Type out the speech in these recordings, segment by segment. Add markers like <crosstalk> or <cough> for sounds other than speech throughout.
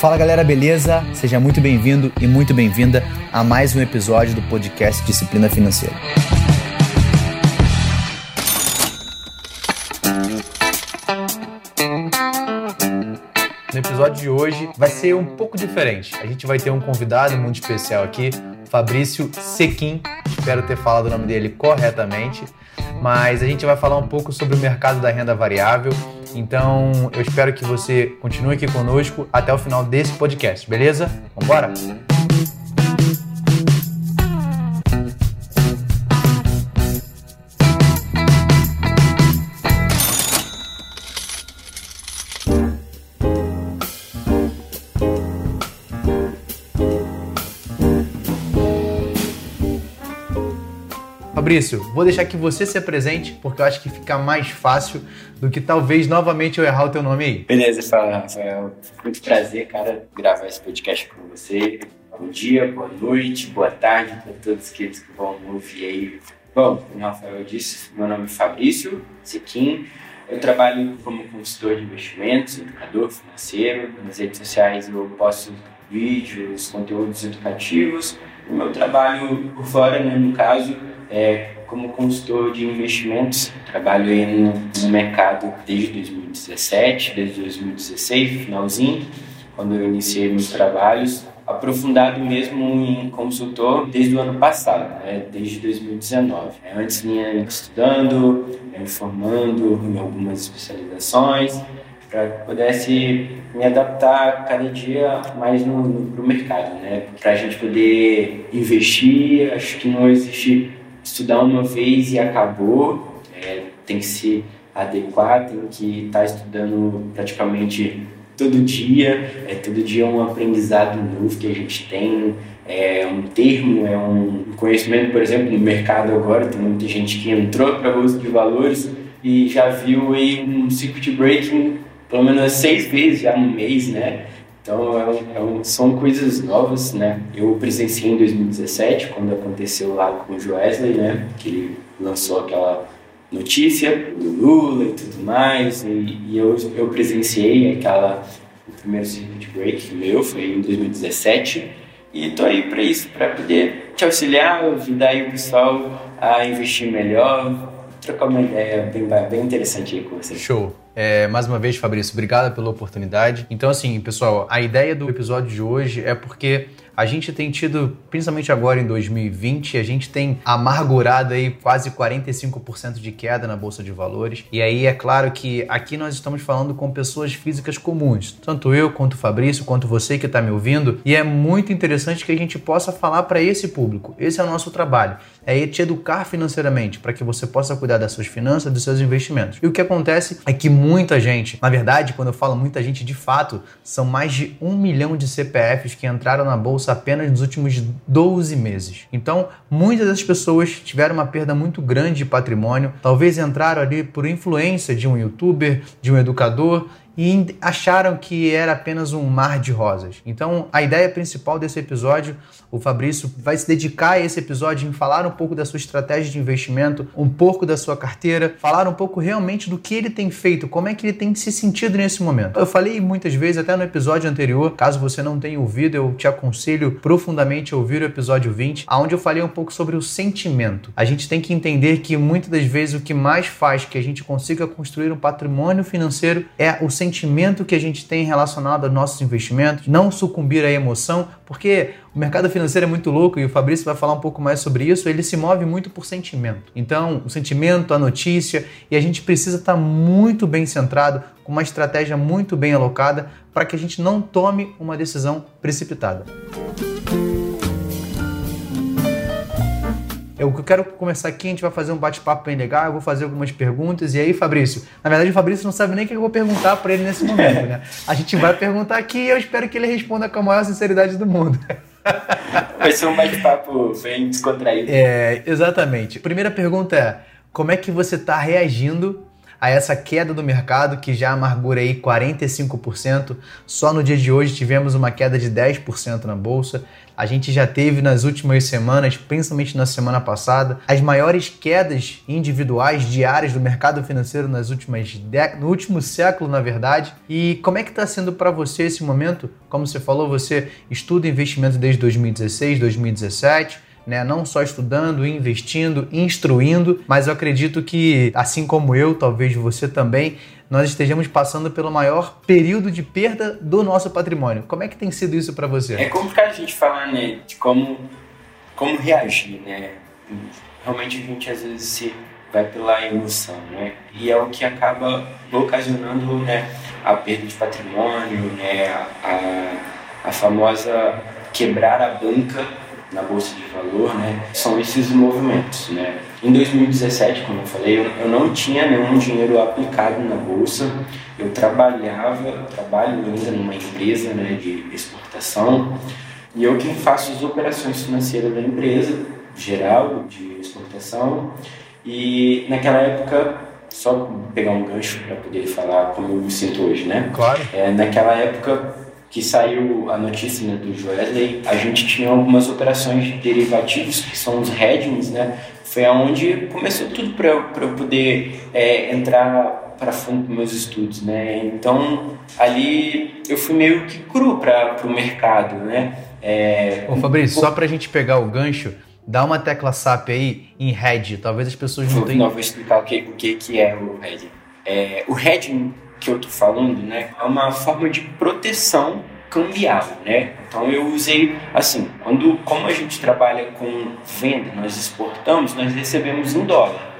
Fala galera, beleza? Seja muito bem-vindo e muito bem-vinda a mais um episódio do podcast Disciplina Financeira. No episódio de hoje vai ser um pouco diferente. A gente vai ter um convidado muito especial aqui, Fabrício Sequim. Espero ter falado o nome dele corretamente. Mas a gente vai falar um pouco sobre o mercado da renda variável. Então eu espero que você continue aqui conosco até o final desse podcast, beleza? Vambora? Fabrício, vou deixar que você se apresente, porque eu acho que fica mais fácil do que talvez novamente eu errar o teu nome aí. Beleza, fala, Rafael. Muito prazer, cara, gravar esse podcast com você. Bom dia, boa noite, boa tarde para todos aqueles que vão ouvir aí. Bom, como o Rafael disse, meu nome é Fabrício Sequim. Eu trabalho como consultor de investimentos, educador financeiro. Nas redes sociais eu posto vídeos, conteúdos educativos. O meu trabalho por fora, né, no caso, é, como consultor de investimentos, trabalho aí no, no, mercado desde 2017, desde 2016, finalzinho, quando eu iniciei meus trabalhos, aprofundado mesmo em consultor desde o ano passado, né, desde 2019. Antes vinha estudando, me formando em algumas especializações, para que pudesse me adaptar cada dia mais no, no mercado, né? Para a gente poder investir, acho que não existe estudar uma vez e acabou, é, tem que se adequar, tem que estar tá estudando praticamente todo dia, é todo dia um aprendizado novo que a gente tem, é um termo, é um conhecimento, por exemplo, no mercado agora, tem muita gente que entrou para a bolsa de valores e já viu aí um circuit breaking pelo menos seis vezes já no mês, né? Então, é um, é um, são coisas novas, né? Eu presenciei em 2017, quando aconteceu lá com o Joesley, né? Que ele lançou aquela notícia do Lula e tudo mais, e, e eu, eu presenciei aquela, o primeiro circuit break meu, foi em 2017, e tô aí para isso, para poder te auxiliar, ajudar o pessoal a investir melhor, trocar uma ideia bem, bem interessante aí com você. Show! É, mais uma vez, Fabrício, obrigado pela oportunidade. Então, assim, pessoal, a ideia do episódio de hoje é porque a gente tem tido, principalmente agora em 2020, a gente tem amargurado aí quase 45% de queda na bolsa de valores. E aí é claro que aqui nós estamos falando com pessoas físicas comuns, tanto eu quanto o Fabrício, quanto você que está me ouvindo, e é muito interessante que a gente possa falar para esse público. Esse é o nosso trabalho, é te educar financeiramente para que você possa cuidar das suas finanças, dos seus investimentos. E o que acontece é que muita gente, na verdade, quando eu falo muita gente, de fato, são mais de um milhão de CPFs que entraram na bolsa apenas nos últimos 12 meses. Então, muitas das pessoas tiveram uma perda muito grande de patrimônio, talvez entraram ali por influência de um youtuber, de um educador e acharam que era apenas um mar de rosas. Então, a ideia principal desse episódio, o Fabrício vai se dedicar a esse episódio em falar um pouco da sua estratégia de investimento, um pouco da sua carteira, falar um pouco realmente do que ele tem feito, como é que ele tem se sentido nesse momento. Eu falei muitas vezes, até no episódio anterior, caso você não tenha ouvido, eu te aconselho profundamente a ouvir o episódio 20, onde eu falei um pouco sobre o sentimento. A gente tem que entender que muitas das vezes o que mais faz que a gente consiga construir um patrimônio financeiro é o sentimento que a gente tem relacionado aos nossos investimentos, não sucumbir à emoção, porque o mercado financeiro é muito louco e o Fabrício vai falar um pouco mais sobre isso. Ele se move muito por sentimento. Então, o sentimento, a notícia, e a gente precisa estar muito bem centrado, com uma estratégia muito bem alocada, para que a gente não tome uma decisão precipitada. Eu quero começar aqui, a gente vai fazer um bate-papo bem legal, eu vou fazer algumas perguntas. E aí, Fabrício? Na verdade, o Fabrício não sabe nem o que eu vou perguntar para ele nesse momento, né? A gente vai perguntar aqui e eu espero que ele responda com a maior sinceridade do mundo. Vai ser um bate-papo bem descontraído. É, exatamente. Primeira pergunta é: como é que você está reagindo a essa queda do mercado que já amargura aí 45%. Só no dia de hoje tivemos uma queda de 10% na bolsa. A gente já teve nas últimas semanas, principalmente na semana passada, as maiores quedas individuais diárias do mercado financeiro nas últimas no último século, na verdade. E como é que está sendo para você esse momento? Como você falou, você estuda investimento desde 2016, 2017 né? Não só estudando, investindo, instruindo, mas eu acredito que, assim como eu, talvez você também, nós estejamos passando pelo maior período de perda do nosso patrimônio. Como é que tem sido isso para você? É complicado a gente falar, né, de como, como reagir, né? Realmente a gente às vezes se vai pela emoção, né? E é o que acaba ocasionando, né, a perda de patrimônio, né, a, a famosa quebrar a banca na bolsa de valor, né, são esses movimentos, né. Em 2017, como eu falei, eu, eu não tinha nenhum dinheiro aplicado na bolsa. Eu trabalhava, eu trabalho ainda numa empresa, né, de exportação, e eu quem faço as operações financeiras da empresa geral de exportação. E naquela época só pegar um gancho para poder falar como eu me sinto hoje, né? Claro. É, naquela época que saiu a notícia né, do Joesley, a gente tinha algumas operações de derivativos, que são os hedgings, né? Foi aonde começou tudo para eu poder é, entrar para fundo dos meus estudos, né? Então, ali eu fui meio que cru para o mercado, né? É, Ô Fabrício, um... só para a gente pegar o gancho, dá uma tecla SAP aí em hedge, talvez as pessoas não tenham... Não, vou explicar o que, o que, que é o hedging. É, o hedging que eu tô falando, né, é uma forma de proteção cambial, né? Então eu usei assim, quando como a gente trabalha com venda, nós exportamos, nós recebemos em dólar.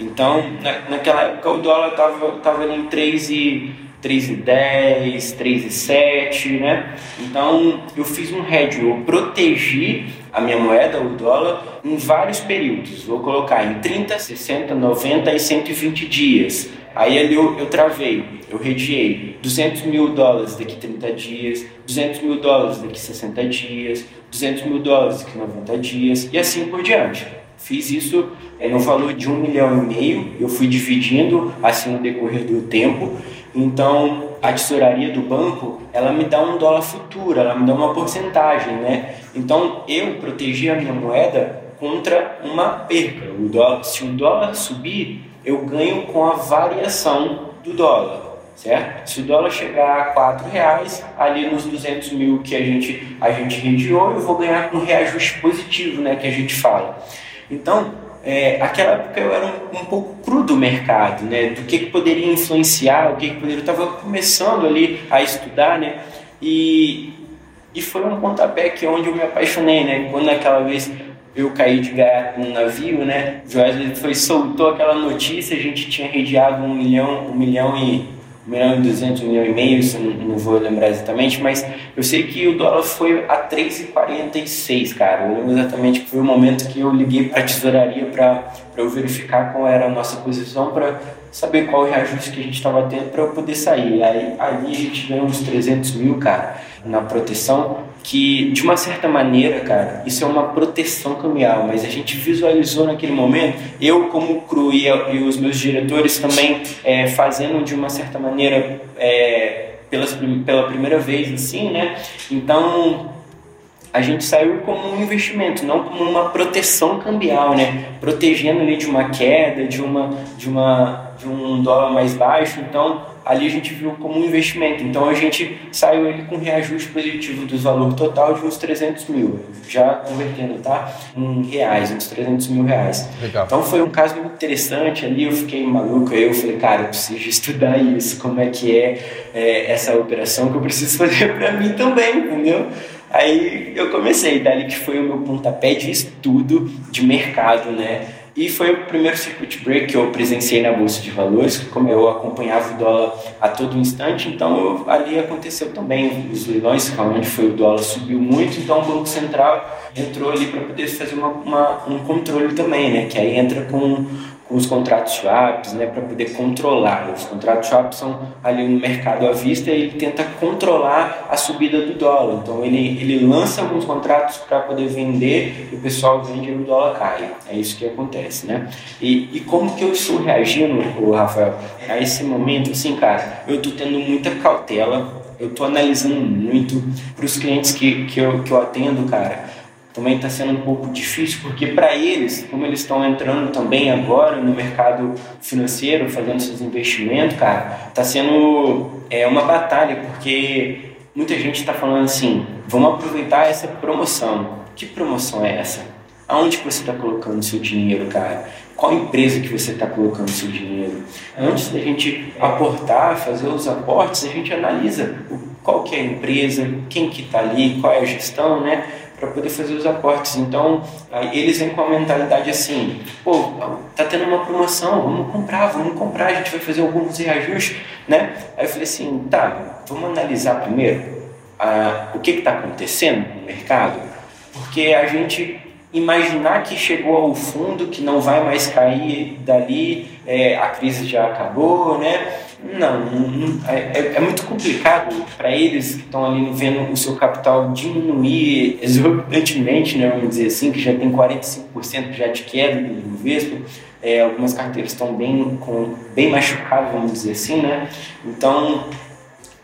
Então, na, naquela época o dólar tava tava em 3 e 3,10, 3,7, né? Então eu fiz um hedge, eu protegi a minha moeda, o dólar, em vários períodos. Vou colocar em 30, 60, 90 e 120 dias. Aí eu, eu travei, eu rediei 200 mil dólares daqui 30 dias, 200 mil dólares daqui 60 dias, 200 mil dólares daqui 90 dias e assim por diante. Fiz isso é, no valor de um milhão e meio, eu fui dividindo assim no decorrer do tempo. Então a tesouraria do banco ela me dá um dólar futuro, ela me dá uma porcentagem, né? Então eu protegi a minha moeda contra uma perca. O dólar, se o dólar subir, eu ganho com a variação do dólar, certo? Se o dólar chegar a quatro reais, ali nos 200 mil que a gente a gente rendiou, eu vou ganhar um reajuste positivo, né, que a gente fala. Então, é, aquela época eu era um, um, pouco cru do mercado, né, do que, que poderia influenciar, o que, que poderia. Eu estava começando ali a estudar, né, e, e foi um pontapé que onde eu me apaixonei, né, quando naquela vez eu caí de gaiato num navio, né? Joesley foi soltou aquela notícia, a gente tinha redeado um milhão, um milhão e um milhão e duzentos, um milhão e meio, não, não vou lembrar exatamente, mas eu sei que o dólar foi a 3,46, cara. Eu lembro exatamente que foi o momento que eu liguei para a tesouraria para eu verificar qual era a nossa posição para saber qual o reajuste que a gente estava tendo para eu poder sair. Aí ali a gente ganhou uns 300 mil, cara, na proteção que de uma certa maneira, cara, isso é uma proteção cambial, mas a gente visualizou naquele momento, eu como cru e, e os meus diretores também é, fazendo de uma certa maneira é, pela, pela primeira vez, assim, né? Então a gente saiu como um investimento, não como uma proteção cambial, né? Protegendo ali de uma queda, de uma de uma de um dólar mais baixo, então ali a gente viu como um investimento. Então a gente saiu ele com reajuste positivo do valor total de uns 300 mil, já convertendo, tá? Em reais, uns 300 mil reais. Legal. Então foi um caso muito interessante ali, eu fiquei maluco, aí eu falei, cara, eu preciso estudar isso, como é que é, é essa operação que eu preciso fazer <laughs> para mim também, entendeu? Aí eu comecei, dali que foi o meu pontapé de estudo de mercado, né? E foi o primeiro circuit break que eu presenciei na Bolsa de Valores, que como eu acompanhava o dólar a todo instante, então eu, ali aconteceu também os leilões, onde foi o dólar subiu muito, então o Banco Central entrou ali para poder fazer uma, uma, um controle também, né? Que aí entra com, os contratos swaps, né, para poder controlar. Os contratos swaps são ali no mercado à vista e ele tenta controlar a subida do dólar. Então ele, ele lança alguns contratos para poder vender e o pessoal vende e o dólar cai. É isso que acontece, né? E, e como que eu estou reagindo, Rafael, a esse momento? Assim, cara, eu estou tendo muita cautela, eu estou analisando muito para os clientes que, que, eu, que eu atendo, cara também está sendo um pouco difícil, porque para eles, como eles estão entrando também agora no mercado financeiro, fazendo seus investimentos, cara, está sendo é, uma batalha, porque muita gente está falando assim, vamos aproveitar essa promoção. Que promoção é essa? Aonde você está colocando seu dinheiro, cara? Qual empresa que você está colocando seu dinheiro? Antes da gente aportar, fazer os aportes, a gente analisa qual que é a empresa, quem que está ali, qual é a gestão, né? Para poder fazer os aportes. Então, eles vêm com a mentalidade assim: pô, tá tendo uma promoção, vamos comprar, vamos comprar, a gente vai fazer alguns reajustes, né? Aí eu falei assim: tá, vamos analisar primeiro ah, o que está acontecendo no mercado, porque a gente imaginar que chegou ao fundo, que não vai mais cair dali, é, a crise já acabou, né? Não, é, é, é, muito complicado para eles que estão ali vendo o seu capital diminuir exorbitantemente, né, vamos dizer assim, que já tem 45% já de queda do Vespa, é, algumas carteiras estão bem, com, bem machucadas, vamos dizer assim, né? Então,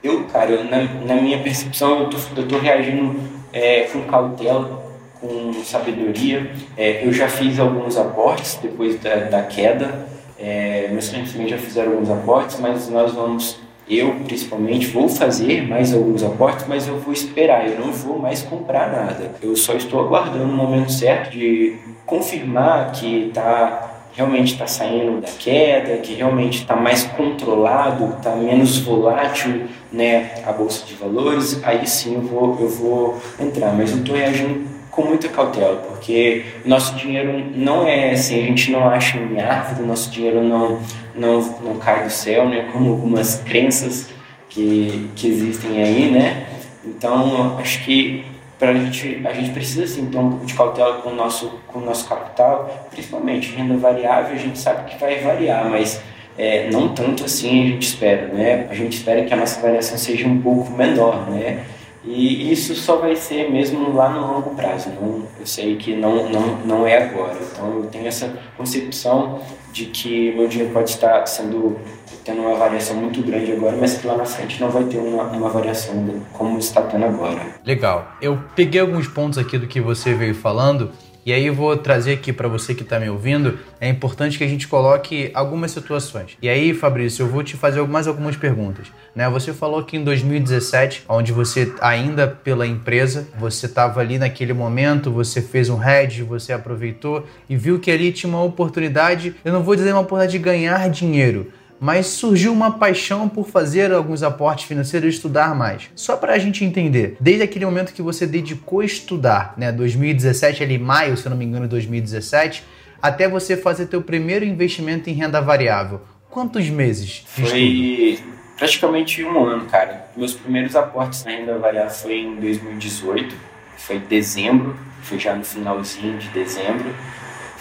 eu, cara, eu, na, na, minha percepção, eu tô, eu tô reagindo é, com cautela, com sabedoria. É, eu já fiz alguns aportes depois da, da queda, é, meus clientes também já fizeram alguns aportes, mas nós vamos, eu principalmente, vou fazer mais alguns aportes, mas eu vou esperar, eu não vou mais comprar nada. Eu só estou aguardando o momento certo de confirmar que está realmente está saindo da queda, que realmente está mais controlado, está menos volátil né, a bolsa de valores, aí sim eu vou, eu vou entrar. Mas eu estou reagindo com muita cautela, porque nosso dinheiro não é assim, a gente não acha em árvore, nosso dinheiro não, não, não cai do céu, né, como algumas crenças que, que existem aí, né? Então, acho que para a gente, a gente precisa sim ter um pouco de cautela com o nosso, com o nosso capital, principalmente renda variável, a gente sabe que vai variar, mas é, não tanto assim a gente espera, né? A gente espera que a nossa variação seja um pouco menor, né? E isso só vai ser mesmo lá no longo prazo. Não, eu sei que não, não, não é agora. Então eu tenho essa concepção de que meu dinheiro pode estar sendo tendo uma variação muito grande agora, mas que lá na frente não vai ter uma, uma variação como está tendo agora. Legal. Eu peguei alguns pontos aqui do que você veio falando e aí eu vou trazer aqui para você que está me ouvindo, é importante que a gente coloque algumas situações. E aí, Fabrício, eu vou te fazer mais algumas perguntas. Né? Você falou que em 2017, onde você ainda pela empresa, você estava ali naquele momento, você fez um hedge, você aproveitou e viu que ali tinha uma oportunidade, eu não vou dizer uma oportunidade de ganhar dinheiro, mas surgiu uma paixão por fazer alguns aportes financeiros e estudar mais. Só para a gente entender, desde aquele momento que você dedicou a estudar, né, 2017 ali maio, se eu não me engano, 2017, até você fazer teu primeiro investimento em renda variável, quantos meses? Foi praticamente um ano, cara. Meus primeiros aportes na renda variável foi em 2018, foi dezembro, foi já no finalzinho de dezembro.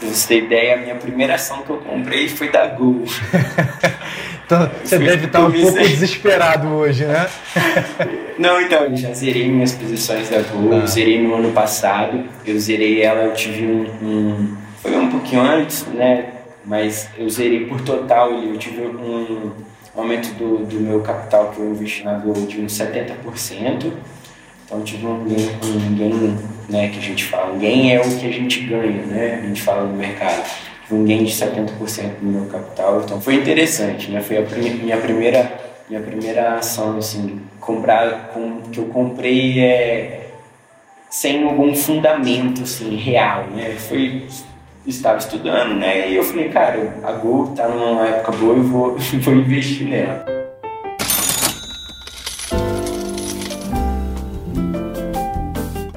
Pra você ter ideia, a minha primeira ação que eu comprei foi da Google. <laughs> então, você deve estar um pouco desesperado hoje, né? <laughs> Não, então, eu já zerei minhas posições da Google, ah. zerei no ano passado. Eu zerei ela, eu tive um, um, Foi um pouquinho antes, né? Mas eu zerei por total, eu tive um aumento do, do meu capital que eu investi na Google de uns 70%. Então tive um gain né, que a gente fala. Um gain é o que a gente ganha, né? A gente fala no mercado. Um gain de 70% no meu capital. Então foi interessante, né? Foi a minha primeira, minha primeira ação, assim, comprar, com, que eu comprei é, sem algum fundamento, assim, real, né? Foi estava estudando, né? E eu falei, cara, a Gol tá numa época boa, eu vou, <laughs> vou investir nela.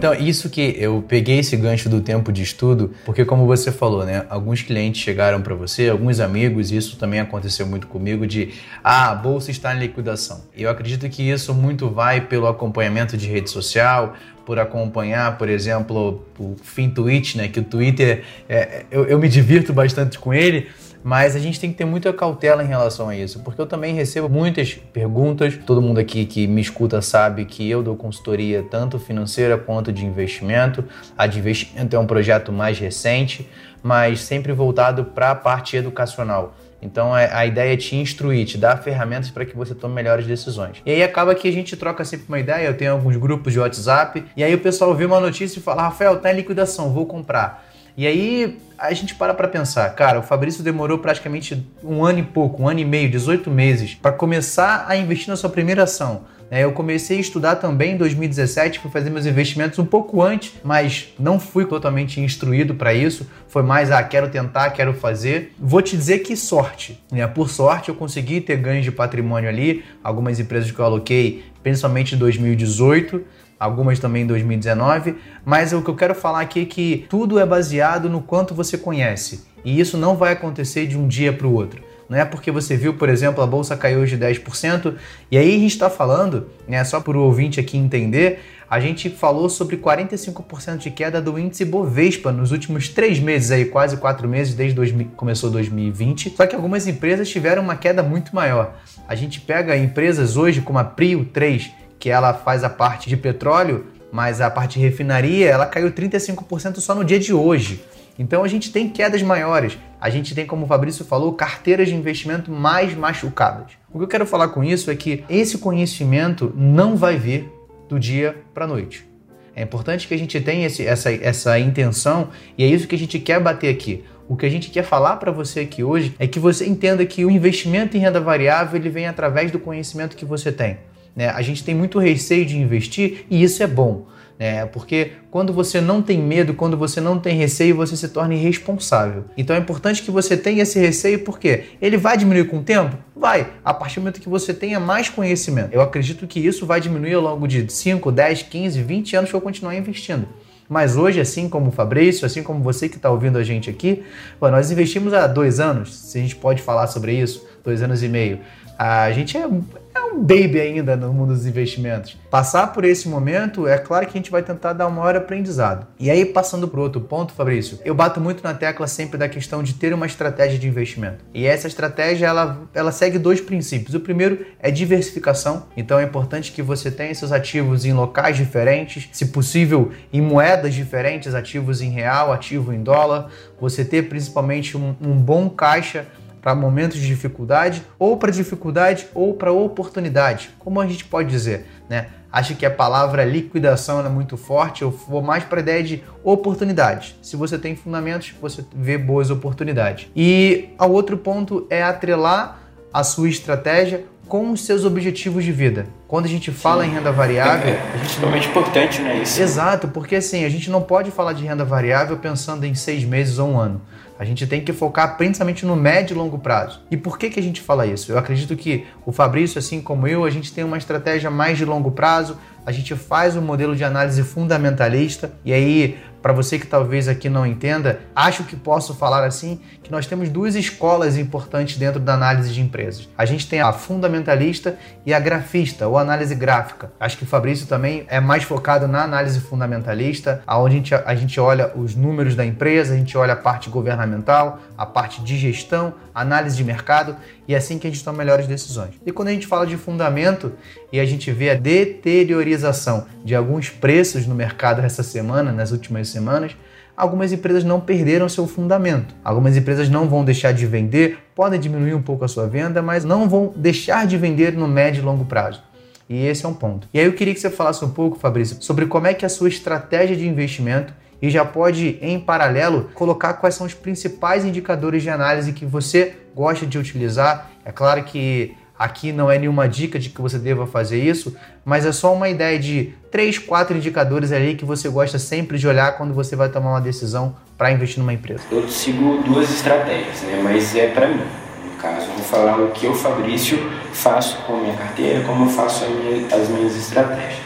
Então, isso que eu peguei esse gancho do tempo de estudo, porque como você falou, né, alguns clientes chegaram para você, alguns amigos, e isso também aconteceu muito comigo de, ah, a bolsa está em liquidação. E eu acredito que isso muito vai pelo acompanhamento de rede social, por acompanhar, por exemplo, o FinTwitch, né, que o Twitter, é, eu, eu me divirto bastante com ele, Mas a gente tem que ter muita cautela em relação a isso, porque eu também recebo muitas perguntas. Todo mundo aqui que me escuta sabe que eu dou consultoria tanto financeira quanto de investimento. A de investimento é um projeto mais recente, mas sempre voltado para a parte educacional. Então é, a ideia é te instruir, te dar ferramentas para que você tome melhores decisões. E aí acaba que a gente troca sempre uma ideia, eu tenho alguns grupos de WhatsApp, e aí o pessoal vê uma notícia e fala: Rafael, tá em liquidação, vou comprar. E aí a gente para para pensar, cara, o Fabrício demorou praticamente um ano e pouco, um ano e meio, 18 meses, para começar a investir na sua primeira ação. É, eu comecei a estudar também em 2017, fui fazer meus investimentos um pouco antes, mas não fui totalmente instruído para isso. Foi mais, ah, quero tentar, quero fazer. Vou te dizer que sorte. Né? Por sorte, eu consegui ter ganhos de patrimônio ali, algumas empresas que eu aloquei, principalmente em 2018 algumas também em 2019, mas o que eu quero falar aqui é que tudo é baseado no quanto você conhece, e isso não vai acontecer de um dia para o outro. Não é porque você viu, por exemplo, a bolsa caiu hoje 10%, e aí a gente está falando, né, só para o ouvinte aqui entender, a gente falou sobre 45% de queda do índice Bovespa nos últimos três meses, aí, quase quatro meses, desde que começou 2020. Só que algumas empresas tiveram uma queda muito maior. A gente pega empresas hoje como a Prio 3, que ela faz a parte de petróleo, mas a parte de refinaria, ela caiu 35% só no dia de hoje. Então a gente tem quedas maiores. A gente tem, como o Fabrício falou, carteiras de investimento mais machucadas. O que eu quero falar com isso é que esse conhecimento não vai vir do dia para a noite. É importante que a gente tenha esse, essa, essa intenção e é isso que a gente quer bater aqui. O que a gente quer falar para você aqui hoje é que você entenda que o investimento em renda variável ele vem através do conhecimento que você tem. Né? A gente tem muito receio de investir e isso é bom né? Porque quando você não tem medo, quando você não tem receio, você se torna irresponsável. Então é importante que você tenha esse receio, porque ele vai diminuir com o tempo? Vai, a partir do momento que você tenha mais conhecimento. Eu acredito que isso vai diminuir ao longo de 5, 10, 15, 20 anos que eu continuar investindo. Mas hoje, assim como o Fabrício, assim como você que está ouvindo a gente aqui, bom, nós investimos há dois anos, se a gente pode falar sobre isso, dois anos e meio. A gente é, é um baby ainda no mundo dos investimentos. Passar por esse momento, é claro que a gente vai tentar dar um maior aprendizado. E aí, passando para outro ponto, Fabrício, eu bato muito na tecla sempre da questão de ter uma estratégia de investimento. E essa estratégia, ela, ela segue dois princípios. O primeiro é diversificação. Então, é importante que você tenha seus ativos em locais diferentes, se possível, em moedas diferentes, ativos em real, ativo em dólar. Você ter principalmente um, um bom caixa para momentos de dificuldade, ou para dificuldade, ou para oportunidade, como a gente pode dizer, né? Acho que a palavra liquidação é muito forte, eu vou mais para a ideia de oportunidade. Se você tem fundamentos, você vê boas oportunidades. E o outro ponto é atrelar a sua estratégia com os seus objetivos de vida. Quando a gente fala Sim. em renda variável, é, é extremamente importante, né, isso? Exato, porque assim, a gente não pode falar de renda variável pensando em seis meses ou um ano. A gente tem que focar principalmente no médio e longo prazo. E por que, que a gente fala isso? Eu acredito que o Fabrício, assim como eu, a gente tem uma estratégia mais de longo prazo, a gente faz um modelo de análise fundamentalista e aí para você que talvez aqui não entenda, acho que posso falar assim que nós temos duas escolas importantes dentro da análise de empresas. A gente tem a fundamentalista e a grafista, ou análise gráfica. Acho que o Fabrício também é mais focado na análise fundamentalista, onde a gente, a gente olha os números da empresa, a gente olha a parte governamental, a parte de gestão, análise de mercado e é assim que a gente toma melhores decisões. E quando a gente fala de fundamento e a gente vê a deteriorização de alguns preços no mercado essa semana, nas últimas semanas, algumas empresas não perderam seu fundamento. Algumas empresas não vão deixar de vender, podem diminuir um pouco a sua venda, mas não vão deixar de vender no médio e longo prazo. E esse é um ponto. E aí eu queria que você falasse um pouco, Fabrício, sobre como é que é a sua estratégia de investimento e já pode, em paralelo, colocar quais são os principais indicadores de análise que você gosta de utilizar. É claro que aqui não é nenhuma dica de que você deva fazer isso, mas é só uma ideia de três, quatro indicadores ali que você gosta sempre de olhar quando você vai tomar uma decisão para investir numa empresa. Eu sigo duas estratégias, né? mas é para mim. No caso, vou falar o que eu, Fabrício, faço com a minha carteira, como eu faço minha, as minhas estratégias.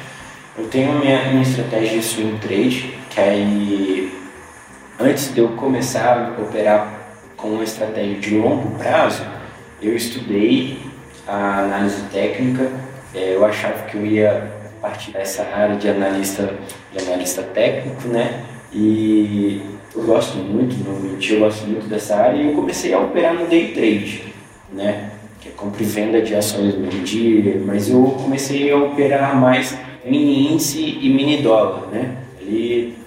Eu tenho minha, minha estratégia de swing trade, aí antes de eu começar a operar com uma estratégia de longo prazo, eu estudei a análise técnica, é, eu achava que eu ia partir dessa área de analista, de analista técnico, né? E eu gosto muito, não mentir, eu gosto muito dessa área e eu comecei a operar no day trade, né? Que é compra e venda de ações no dia, mas eu comecei a operar mais mini índice e mini dólar, né? Ali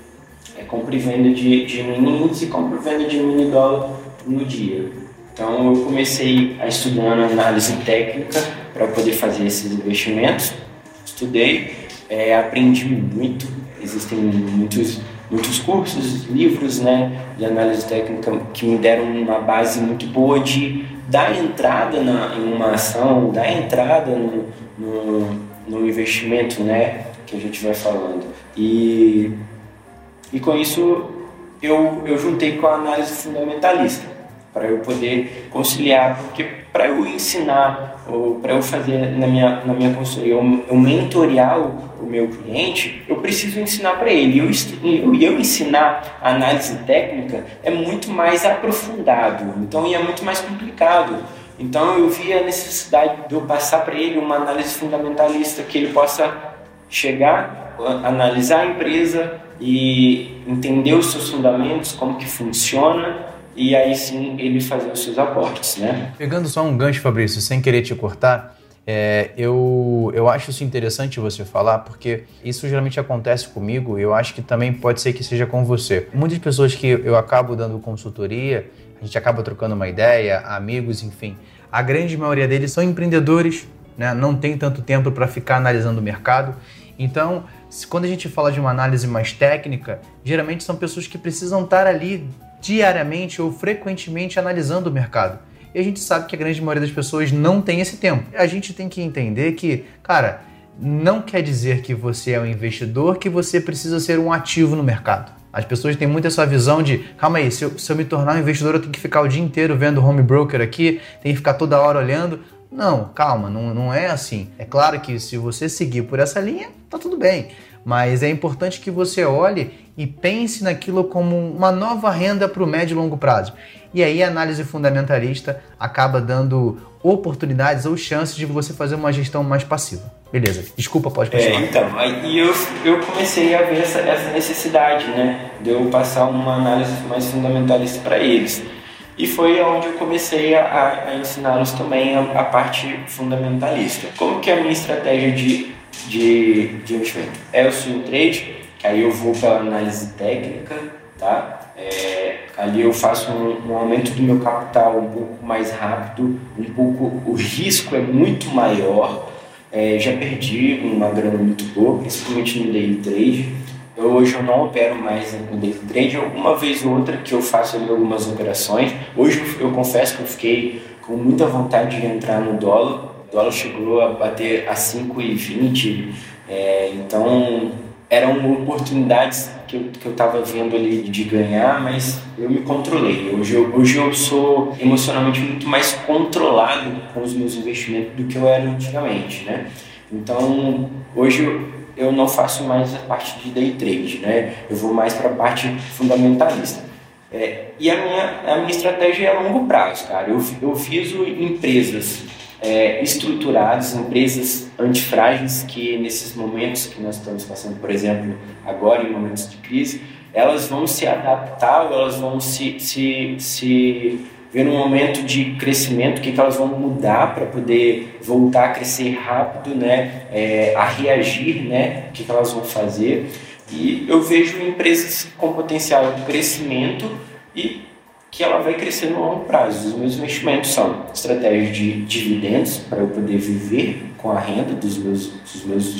é compra e venda de, de mini índice e compra e venda de mini dólar no dia. Então eu comecei a estudar análise técnica para poder fazer esses investimentos. Estudei, é, aprendi muito. Existem muitos muitos cursos, livros, né, de análise técnica que me deram uma base muito boa de dar entrada na, em uma ação, dar entrada no, no, no investimento, né, que a gente vai falando. E, e com isso eu, eu juntei com a análise fundamentalista para eu poder conciliar, porque para eu ensinar para eu fazer na minha, na minha consultoria, eu, eu o, o, meu cliente, eu preciso ensinar para ele. E eu, eu, eu ensinar a análise técnica é muito mais aprofundado, então e é muito mais complicado. Então eu vi a necessidade de eu passar para ele uma análise fundamentalista que ele possa chegar, analisar a empresa e entender os seus fundamentos, como que funciona e aí sim ele fazer os seus aportes, né? Pegando só um gancho, Fabrício, sem querer te cortar, é, eu, eu acho isso interessante você falar, porque isso geralmente acontece comigo e eu acho que também pode ser que seja com você. Muitas pessoas que eu acabo dando consultoria, a gente acaba trocando uma ideia, amigos, enfim, a grande maioria deles são empreendedores, né? não tem tanto tempo para ficar analisando o mercado. Então, quando a gente fala de uma análise mais técnica, geralmente são pessoas que precisam estar ali diariamente ou frequentemente analisando o mercado. E a gente sabe que a grande maioria das pessoas não tem esse tempo. A gente tem que entender que, cara, não quer dizer que você é um investidor que você precisa ser um ativo no mercado. As pessoas têm muito essa visão de, calma aí, se eu, se eu me tornar um investidor, eu tenho que ficar o dia inteiro vendo home broker aqui, tem que ficar toda hora olhando. Não, calma, não, não é assim. É claro que se você seguir por essa linha, tá tudo bem. Mas é importante que você olhe e pense naquilo como uma nova renda para o médio e longo prazo. E aí a análise fundamentalista acaba dando oportunidades ou chances de você fazer uma gestão mais passiva. Beleza, desculpa, pode é, continuar. É, então, aí eu, eu comecei a ver essa, essa necessidade, né, de eu passar uma análise mais fundamentalista para eles. E foi onde eu comecei a, a ensiná-los também a, a, parte fundamentalista. Como que é a minha estratégia de, de, de investimento? É o swing trade, aí eu vou para análise técnica, tá? É, ali eu faço um, um, aumento do meu capital um pouco mais rápido, um pouco o risco é muito maior. É, já perdi uma grana muito boa, principalmente no day trade. Eu, hoje eu não opero mais no day trade, alguma vez ou outra que eu faço algumas operações. Hoje eu confesso que eu fiquei com muita vontade de entrar no dólar. O dólar chegou a bater a 5,20, é, então eram oportunidades que eu, que eu tava vendo ali de ganhar, mas eu me controlei. Hoje eu, hoje eu sou emocionalmente muito mais controlado com os meus investimentos do que eu era antigamente, né? Então, hoje eu não faço mais a parte de day trade, né? Eu vou mais para a parte fundamentalista. É, e a minha, a minha estratégia é a longo prazo, cara. Eu, eu viso empresas é, estruturadas, empresas antifrágeis que nesses momentos que nós estamos passando, por exemplo, agora em momentos de crise, elas vão se adaptar, elas vão se, se, se ver um momento de crescimento, o que, que elas vão mudar para poder voltar a crescer rápido, né, é, a reagir, né, o que, que elas vão fazer. E eu vejo empresas com potencial de crescimento e que ela vai crescer no longo prazo. Os meus investimentos são estratégias de dividendos para eu poder viver com a renda dos meus, dos meus,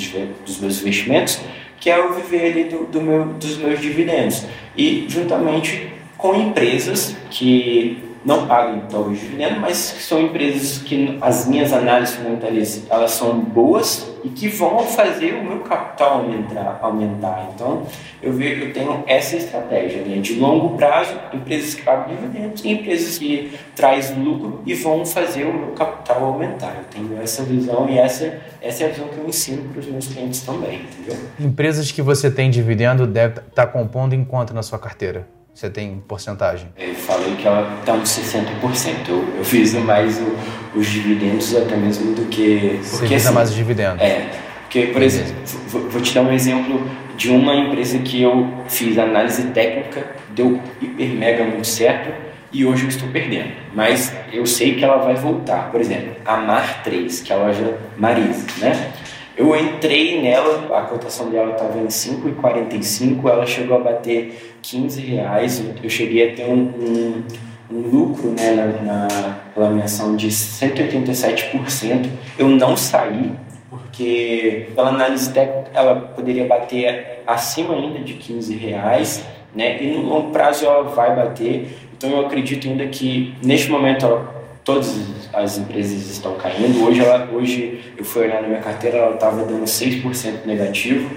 dos meus investimentos, que é eu viver ali do, do meu, dos meus dividendos. E juntamente com empresas que não pagam talvez dividendo, mas são empresas que as minhas análises fundamentalistas elas são boas e que vão fazer o meu capital aumentar. aumentar. Então eu vejo eu tenho essa estratégia né? de longo prazo, empresas que pagam dividendos e empresas que traz lucro e vão fazer o meu capital aumentar. Eu tenho essa visão e essa, essa é a visão que eu ensino para os meus clientes também, entendeu? Empresas que você tem dividendo deve estar tá compondo em quanto na sua carteira? Você tem porcentagem? Eu falei que ela está uns 60%. Eu, eu fiz mais o, os dividendos até mesmo do que... Você porque, assim, mais os dividendos? É, Porque, por exemplo, vou te dar um exemplo de uma empresa que eu fiz análise técnica, deu hiper mega muito certo e hoje eu estou perdendo. Mas eu sei que ela vai voltar. Por exemplo, a Mar 3, que é a loja Marisa, né? Eu entrei nela, a cotação dela estava em 5,45, ela chegou a bater 15 reais. Eu cheguei a ter um, um, um lucro né, na, na laminação de 187%. Eu não saí, porque pela análise técnica ela poderia bater acima ainda de 15 reais, né? E no longo prazo ela vai bater. Então eu acredito ainda que neste momento ela todas as empresas estão caindo. Hoje, ela, hoje eu fui olhar na minha carteira, ela estava dando 6% negativo,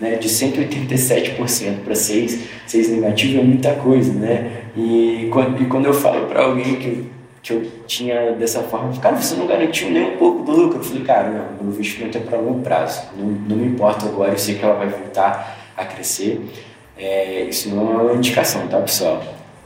né? de 187% para 6%, 6 negativo é muita coisa, né? E e quando eu falo para alguém que, que eu tinha dessa forma, cara, você não garantiu nem um pouco do lucro. Eu falei, cara, não, o investimento é para longo prazo, não, não me importa agora, eu sei que ela vai voltar a crescer. É, isso não é uma indicação, tá, pessoal?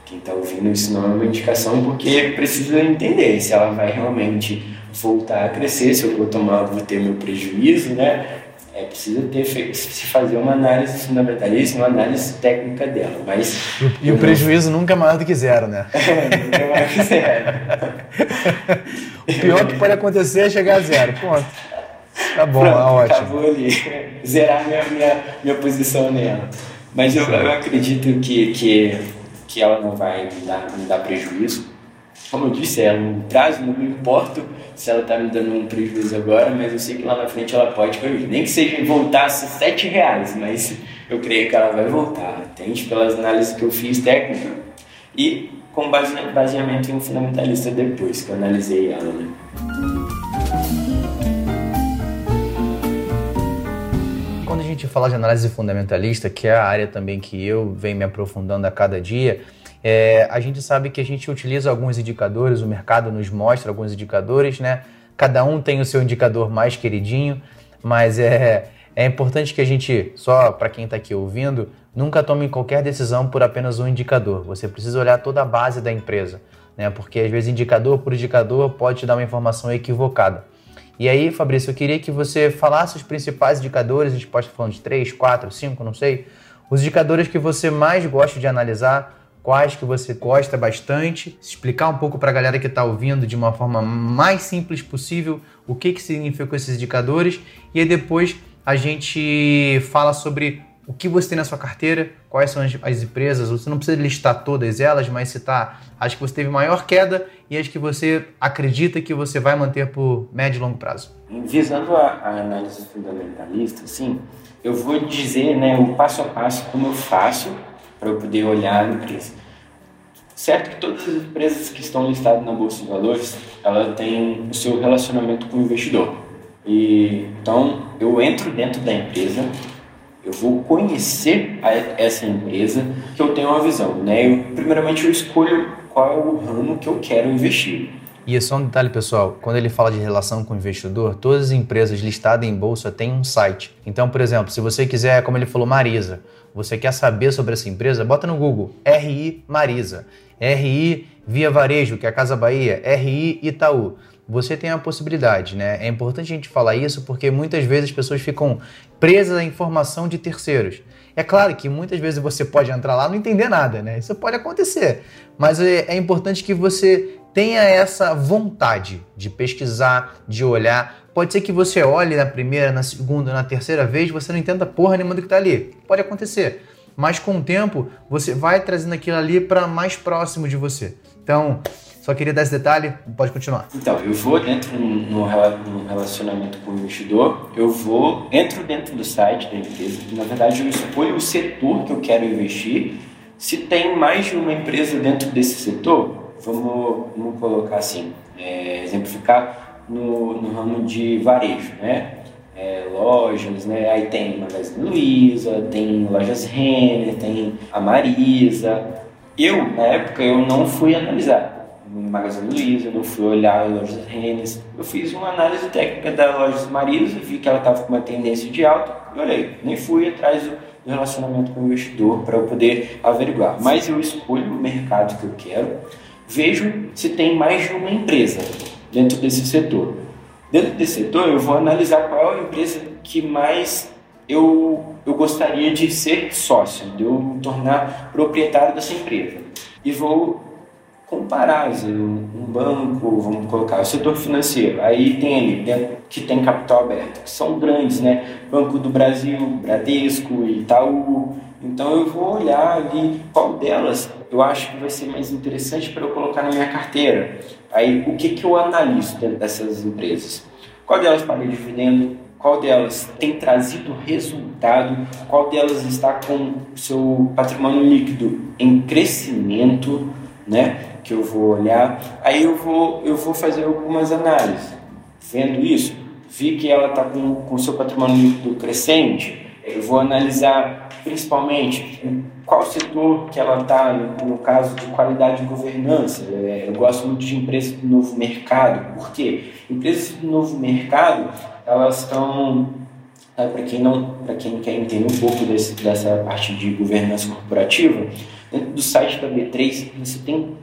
Quem está ouvindo isso não é uma indicação porque precisa entender se ela vai realmente voltar a crescer, se eu vou tomar, vou ter meu prejuízo, né? É preciso ter se fazer uma análise fundamentalista, uma análise técnica dela, mas e, o prejuízo nunca é maior do que zero, né? <laughs> É, nunca é maior que zero. <laughs> o pior que pode acontecer é chegar a zero, ponto. Tá bom, Pronto, tá ótimo. Acabou ali, zerar minha, minha, minha posição nela. Mas eu, eu acredito que, que que ela não vai me dar, me dar prejuízo. Como eu disse, é um prazo, não me importo se ela está me dando um prejuízo agora, mas eu sei que lá na frente ela pode corrigir. Nem que seja voltasse sete reais, mas eu creio que ela vai voltar, entende? Pelas análises que eu fiz técnica e com baseamento em um fundamentalista depois que eu analisei ela, né? Gente fala de análise fundamentalista, que é a área também que eu venho me aprofundando a cada dia, é, a gente sabe que a gente utiliza alguns indicadores, o mercado nos mostra alguns indicadores, né? Cada um tem o seu indicador mais queridinho, mas é, é importante que a gente, só para quem está aqui ouvindo, nunca tome qualquer decisão por apenas um indicador. Você precisa olhar toda a base da empresa, né? Porque às vezes indicador por indicador pode te dar uma informação equivocada. E aí, Fabrício, eu queria que você falasse os principais indicadores, a gente pode estar falando de 3, 4, 5, não sei, os indicadores que você mais gosta de analisar, quais que você gosta bastante, explicar um pouco para a galera que está ouvindo de uma forma mais simples possível o que, que significam esses indicadores, e aí depois a gente fala sobre o que você tem na sua carteira, quais são as, as, empresas, você não precisa listar todas elas, mas citar as que você teve maior queda e as que você acredita que você vai manter por médio e longo prazo. Visando a, a análise fundamentalista, sim, eu vou dizer né, o passo a passo como eu faço para eu poder olhar a empresa. Certo que todas as empresas que estão listadas na Bolsa de Valores, ela tem o seu relacionamento com o investidor. E, então, eu entro dentro da empresa, eu vou conhecer a, essa empresa que eu tenho uma visão, né? Eu, primeiramente eu escolho qual é o ramo que eu quero investir. E é só um detalhe, pessoal, quando ele fala de relação com o investidor, todas as empresas listadas em bolsa têm um site. Então, por exemplo, se você quiser, como ele falou, Marisa, você quer saber sobre essa empresa, bota no Google RI Marisa, RI Via Varejo, que é a Casa Bahia, RI Itaú você tem a possibilidade, né? É importante a gente falar isso porque muitas vezes as pessoas ficam presas à informação de terceiros. É claro que muitas vezes você pode entrar lá e não entender nada, né? Isso pode acontecer. Mas é, é importante que você tenha essa vontade de pesquisar, de olhar. Pode ser que você olhe na primeira, na segunda, na terceira vez, você não entenda porra nenhuma do que está ali. Pode acontecer. Mas com o tempo, você vai trazendo aquilo ali para mais próximo de você. Então, só queria dar esse detalhe, pode continuar. Então, eu vou dentro no relacionamento com o investidor, eu vou, entro dentro do site da empresa, na verdade eu escolho o setor que eu quero investir. Se tem mais de uma empresa dentro desse setor, vamos, vamos colocar assim, é, exemplificar no, no ramo de varejo, né? É, lojas, né? Aí tem Magazine Luiza, tem lojas Renner, tem a Marisa. Eu, na época, eu não fui analisar no Magazine Luiza, eu fui olhar a lojas Rennes, eu fiz uma análise técnica da loja Marisa, vi que ela estava com uma tendência de alta e olhei, nem fui atrás do relacionamento com o investidor para eu poder averiguar. Mas eu escolho o mercado que eu quero, vejo se tem mais de uma empresa dentro desse setor. Dentro desse setor, eu vou analisar qual é a empresa que mais eu, eu gostaria de ser sócio, de eu me tornar proprietário dessa empresa. E vou comparar um banco, vamos colocar o setor financeiro, aí tem ali dentro, que tem capital aberto, que são grandes, né? Banco do Brasil, Bradesco, Itaú. Então eu vou olhar ali qual delas eu acho que vai ser mais interessante para eu colocar na minha carteira. Aí o que, que eu analiso dentro dessas empresas? Qual delas paga dividendo? Qual delas tem trazido resultado? Qual delas está com seu patrimônio líquido em crescimento? Né? Que eu vou olhar, aí eu vou, eu vou fazer algumas análises. Vendo isso, vi que ela está com, com seu patrimônio crescente, eu vou analisar principalmente qual setor que ela está, no, caso de qualidade de governança. É, eu gosto muito de empresas do novo mercado, por quê? Empresas do novo mercado, elas estão tá, para quem não para quem quer entender um pouco desse, dessa parte de governança corporativa dentro do site da B3 você tem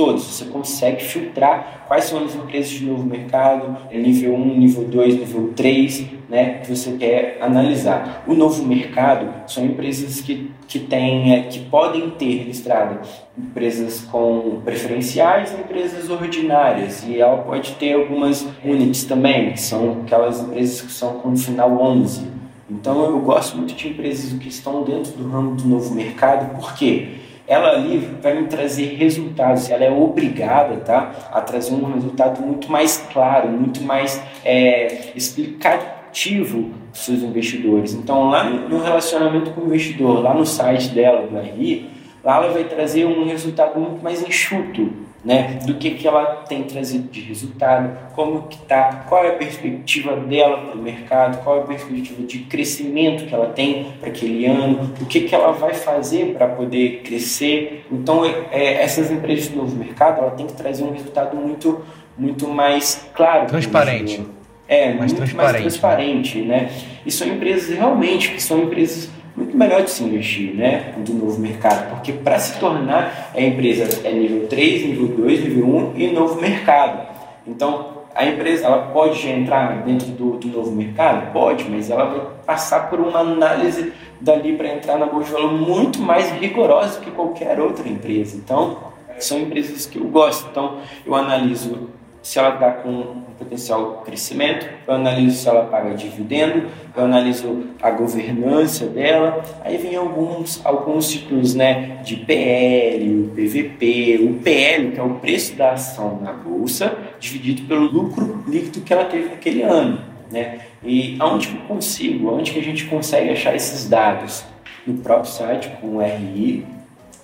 todos. Você consegue filtrar quais são as empresas de novo mercado, nível 1, nível 2, nível 3, né, que você quer analisar. O novo mercado são empresas que, que, têm, é, que podem ter listrado empresas com preferenciais e empresas ordinárias. E ela pode ter algumas units também, que são aquelas empresas que são com final 11. Então eu gosto muito de empresas que estão dentro do ramo do novo mercado, por quê? Ela ali vai me trazer resultados, ela é obrigada tá, a trazer um resultado muito mais claro, muito mais é, explicativo para os seus investidores. Então, lá no relacionamento com o investidor, lá no site dela, do RI, lá ela vai trazer um resultado muito mais enxuto, né, do que, que ela tem trazido de resultado, como que tá, qual é a perspectiva dela para o mercado, qual é a perspectiva de crescimento que ela tem para aquele ano, o que, que ela vai fazer para poder crescer. Então, é, é, essas empresas do novo mercado, ela tem que trazer um resultado muito, muito mais claro. Transparente. É, mais muito transparente, mais transparente, né? né? E são empresas realmente que são empresas muito melhor de se investir, né, do novo mercado, porque para se tornar a empresa é nível 3, nível 2, nível 1 e novo mercado. Então, a empresa ela pode entrar dentro do, do novo mercado? Pode, mas ela vai passar por uma análise dali para entrar na bolsa muito mais rigorosa que qualquer outra empresa. Então, são empresas que eu gosto. Então, eu analiso se ela está com um potencial crescimento, eu analiso se ela paga dividendo, eu analiso a governança dela, aí vem alguns, alguns ciclos né, de PL, o PVP, o PL, que é o preço da ação na bolsa, dividido pelo lucro líquido que ela teve naquele ano. Né? E aonde que eu consigo, aonde que a gente consegue achar esses dados? No próprio site, com o RI,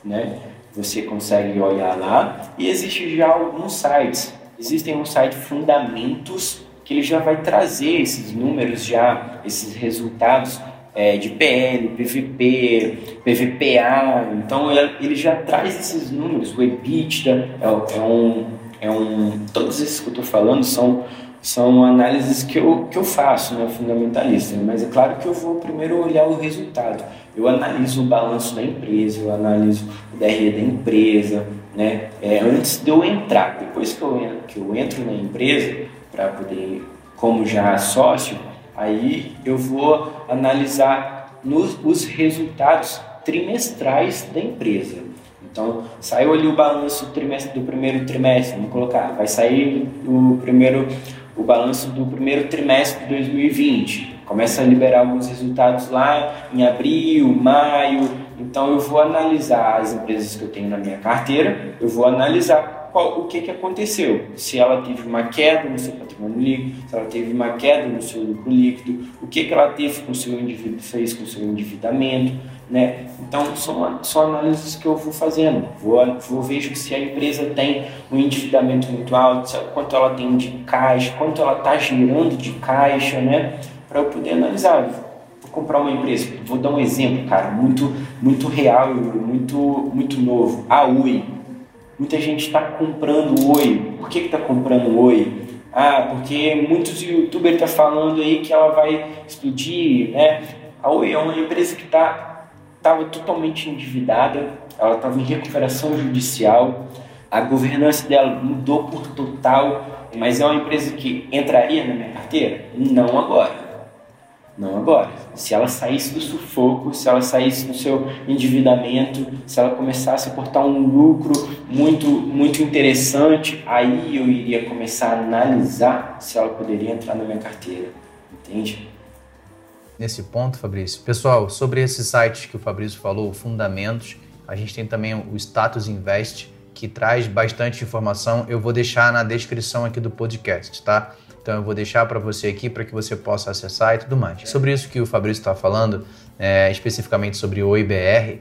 né? você consegue olhar lá, e existe já alguns sites Existem um site Fundamentos que ele já vai trazer esses números já, esses resultados é, de PL, PVP, PVPA. Então ele já traz esses números. O EBITDA é, é um, é um, todos esses que eu estou falando são são análises que eu, que eu faço, né, fundamentalista. Mas é claro que eu vou primeiro olhar o resultado. Eu analiso o balanço da empresa, eu analiso o DRE da empresa, né? É, antes de eu entrar, depois que eu, que eu entro na empresa, para poder, como já sócio, aí eu vou analisar nos, os resultados trimestrais da empresa. Então, saiu ali o balanço do primeiro trimestre, vamos colocar, vai sair o primeiro o balanço do primeiro trimestre de 2020. Começa a liberar alguns resultados lá em abril, maio, então eu vou analisar as empresas que eu tenho na minha carteira, eu vou analisar qual, o que, que aconteceu. Se ela teve uma queda no seu patrimônio líquido, se ela teve uma queda no seu lucro líquido, o que, que ela teve com o seu indivíduo, fez com o seu endividamento. Né? Então são, são análises que eu vou fazendo. Vou, vou vejo se a empresa tem um endividamento muito alto, quanto ela tem de caixa, quanto ela está gerando de caixa, né? Para eu poder analisar comprar uma empresa, vou dar um exemplo, cara, muito, muito real, muito, muito novo. A Oi. Muita gente está comprando Oi. Por que está comprando Oi? Ah, porque muitos youtubers estão tá falando aí que ela vai explodir, né? A Oi é uma empresa que tá, estava totalmente endividada, ela estava em recuperação judicial, a governança dela mudou por total, mas é uma empresa que entraria na minha carteira? Não agora Não agora. Se ela saísse do sufoco, se ela saísse do seu endividamento, se ela começasse a portar um lucro muito, muito interessante, aí eu iria começar a analisar se ela poderia entrar na minha carteira. Entende? Nesse ponto, Fabrício. Pessoal, sobre esses sites que o Fabrício falou, Fundamentos, a gente tem também o Status Invest, que traz bastante informação. Eu vou deixar na descrição aqui do podcast, tá? Então eu vou deixar para você aqui para que você possa acessar e tudo mais. Sobre isso que o Fabrício está falando, é, especificamente sobre o IBR,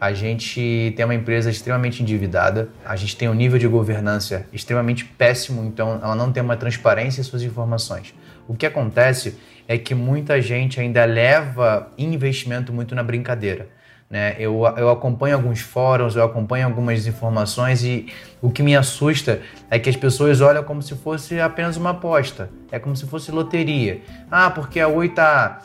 a gente tem uma empresa extremamente endividada, a gente tem um nível de governança extremamente péssimo, então ela não tem uma transparência em suas informações. O que acontece é que muita gente ainda leva investimento muito na brincadeira. Né? Eu, eu acompanho alguns fóruns, eu acompanho algumas informações e o que me assusta é que as pessoas olham como se fosse apenas uma aposta. É como se fosse loteria. Ah, porque a Oi tá.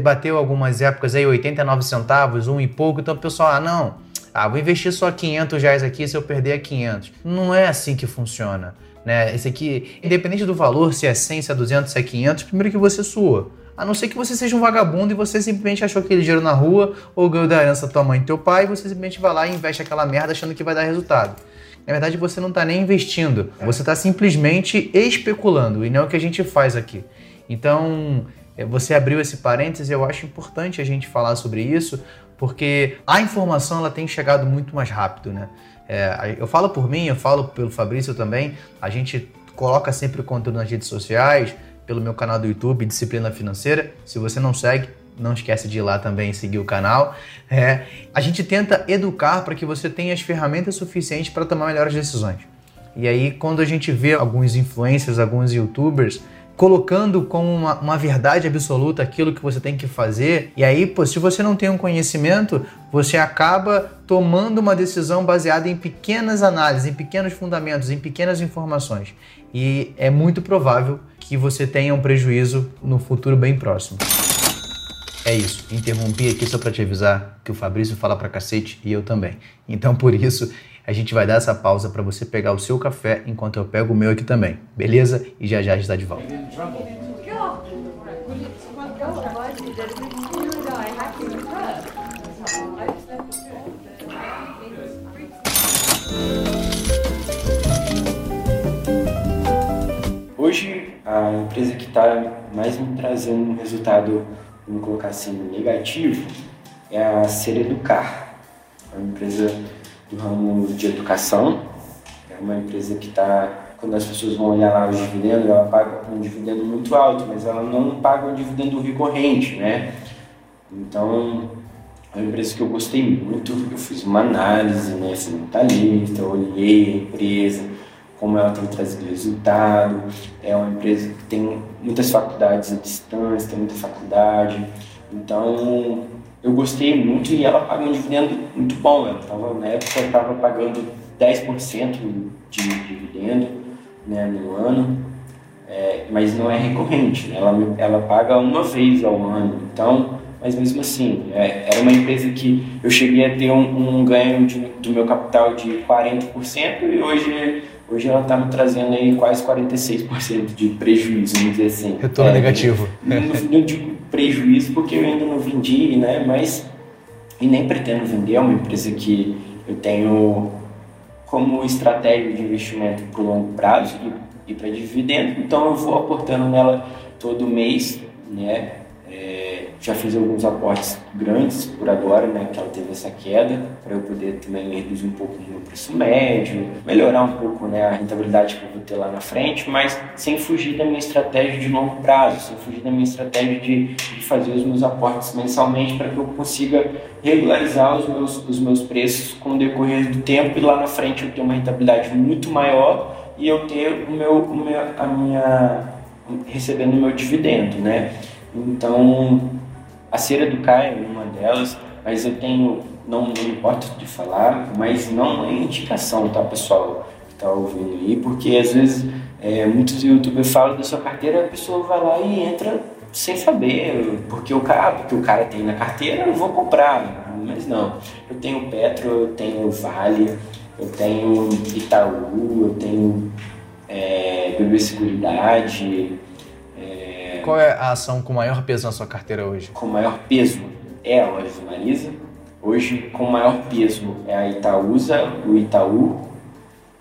Bateu algumas épocas aí 89 centavos, um e pouco, então o pessoal, ah, não. Ah, vou investir só 500 reais aqui se eu perder é 500. Não é assim que funciona. Né? Esse aqui, independente do valor, se é 100, se é 200, se é 500, primeiro que você sua. A não ser que você seja um vagabundo e você simplesmente achou aquele dinheiro na rua ou ganhou da herança da tua mãe e teu pai e você simplesmente vai lá e investe aquela merda achando que vai dar resultado. Na verdade, você não está nem investindo, você está simplesmente especulando e não é o que a gente faz aqui. Então, é, você abriu esse parênteses, eu acho importante a gente falar sobre isso, porque a informação ela tem chegado muito mais rápido, né? É, eu falo por mim, eu falo pelo Fabrício também, a gente coloca sempre o conteúdo nas redes sociais, pelo meu canal do YouTube, Disciplina Financeira. Se você não segue, não esquece de ir lá também seguir o canal. É, a gente tenta educar para que você tenha as ferramentas suficientes para tomar melhores decisões. E aí, quando a gente vê alguns influencers, alguns youtubers colocando como uma, uma, verdade absoluta aquilo que você tem que fazer. E aí, pô, se você não tem um conhecimento, você acaba tomando uma decisão baseada em pequenas análises, em pequenos fundamentos, em pequenas informações. E é muito provável você tenha um prejuízo no futuro bem próximo. É isso. Interrompi aqui só para te avisar que o Fabrício fala pra cacete e eu também. Então, por isso, a gente vai dar essa pausa para você pegar o seu café enquanto eu pego o meu aqui também. Beleza? E já já a gente está de volta. Hoje, a empresa que está mais me trazendo um resultado, vamos colocar assim, negativo, é a Ser Educar. É uma empresa do ramo de educação. É uma empresa que está, quando as pessoas vão olhar lá os dividendos, ela paga um dividendo muito alto, mas ela não paga um dividendo recorrente, né? Então, é uma empresa que eu gostei muito, eu fiz uma análise, né, fiz muita lista, olhei a empresa, como ela tem trazido resultado, é uma empresa que tem muitas faculdades à distância, tem muita faculdade, então eu gostei muito e ela paga um dividendo muito bom. Ela tava, na época estava pagando 10% de dividendo né, no ano, é, mas não é recorrente. Né? Ela, ela paga uma vez ao ano. Então, mas mesmo assim, é, era uma empresa que eu cheguei a ter um, um ganho de, do meu capital de 40% e hoje Hoje ela está me trazendo aí quase 46% de prejuízo, vamos dizer assim. Retorno é, negativo. Não, não digo prejuízo porque eu ainda não vendi, né? Mas e nem pretendo vender. É uma empresa que eu tenho como estratégia de investimento para o longo prazo e, e para dividendo. Então eu vou aportando nela todo mês, né? Já fiz alguns aportes grandes por agora, né, que ela teve essa queda, para eu poder também reduzir um pouco o meu preço médio, melhorar um pouco né, a rentabilidade que eu vou ter lá na frente, mas sem fugir da minha estratégia de longo prazo, sem fugir da minha estratégia de, de fazer os meus aportes mensalmente para que eu consiga regularizar os meus, os meus preços com o decorrer do tempo e lá na frente eu ter uma rentabilidade muito maior e eu ter o meu, o meu a minha recebendo o meu dividendo, né? Então, a cera do Caio é uma delas, mas eu tenho, não, não importa de falar, mas não é indicação, tá, pessoal, que está ouvindo aí, porque às vezes é, muitos youtubers falam da sua carteira, a pessoa vai lá e entra sem saber, porque o cara, porque o cara tem na carteira, eu vou comprar, mas não. Eu tenho Petro, eu tenho Vale, eu tenho Itaú, eu tenho é, BB Seguridade, qual é a ação com maior peso na sua carteira hoje? Com maior peso é a loja Marisa. Hoje, com maior peso é a Itaúsa, o Itaú.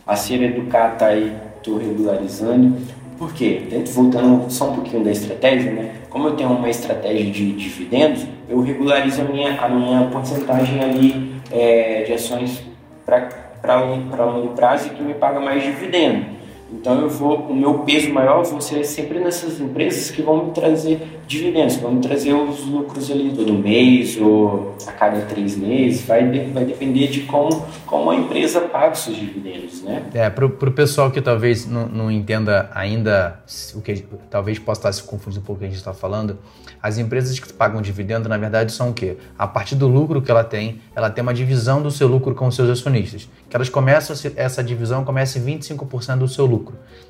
A Ser Educar está aí, estou regularizando. Por quê? Voltando só um pouquinho da estratégia, né? Como eu tenho uma estratégia de dividendos, eu regularizo a minha, a minha porcentagem ali é, de ações para longo prazo e que me paga mais dividendo. Então eu vou, o meu peso maior vão ser sempre nessas empresas que vão me trazer dividendos, vão me trazer os lucros ali todo mês ou a cada três meses, vai, vai depender de como, como a empresa paga os seus dividendos, né? É, para o pessoal que talvez não, não entenda ainda o que talvez possa estar se confundindo um pouco o que a gente está falando, as empresas que pagam dividendo, na verdade, são o quê? A partir do lucro que ela tem, ela tem uma divisão do seu lucro com os seus acionistas. Que elas começam, essa divisão começa em 25% do seu lucro.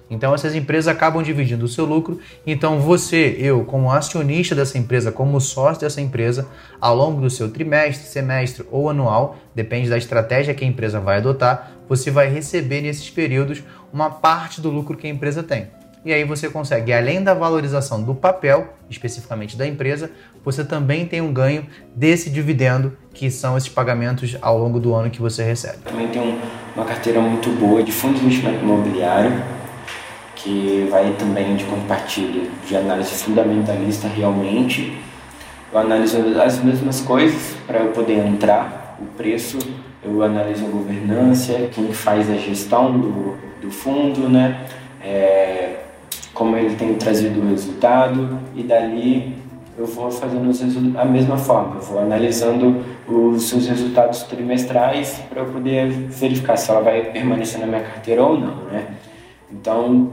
Então, essas empresas acabam dividindo o seu lucro. Então, você, eu, como acionista dessa empresa, como sócio dessa empresa, ao longo do seu trimestre, semestre ou anual, depende da estratégia que a empresa vai adotar, você vai receber nesses períodos uma parte do lucro que a empresa tem. E aí você consegue, além da valorização do papel, especificamente da empresa, você também tem um ganho desse dividendo, que são esses pagamentos ao longo do ano que você recebe. Também tem uma carteira muito boa de fundo de investimento imobiliário, que vai também de compartilho de análise fundamentalista realmente. Eu analiso as mesmas coisas para eu poder entrar, o preço, eu analiso a governança, quem faz a gestão do, do fundo, né? É, como ele tem trazido o resultado e dali eu vou fazendo a mesma forma, eu vou analisando os seus resultados trimestrais para eu poder verificar se ela vai permanecer na minha carteira ou não, né? Então,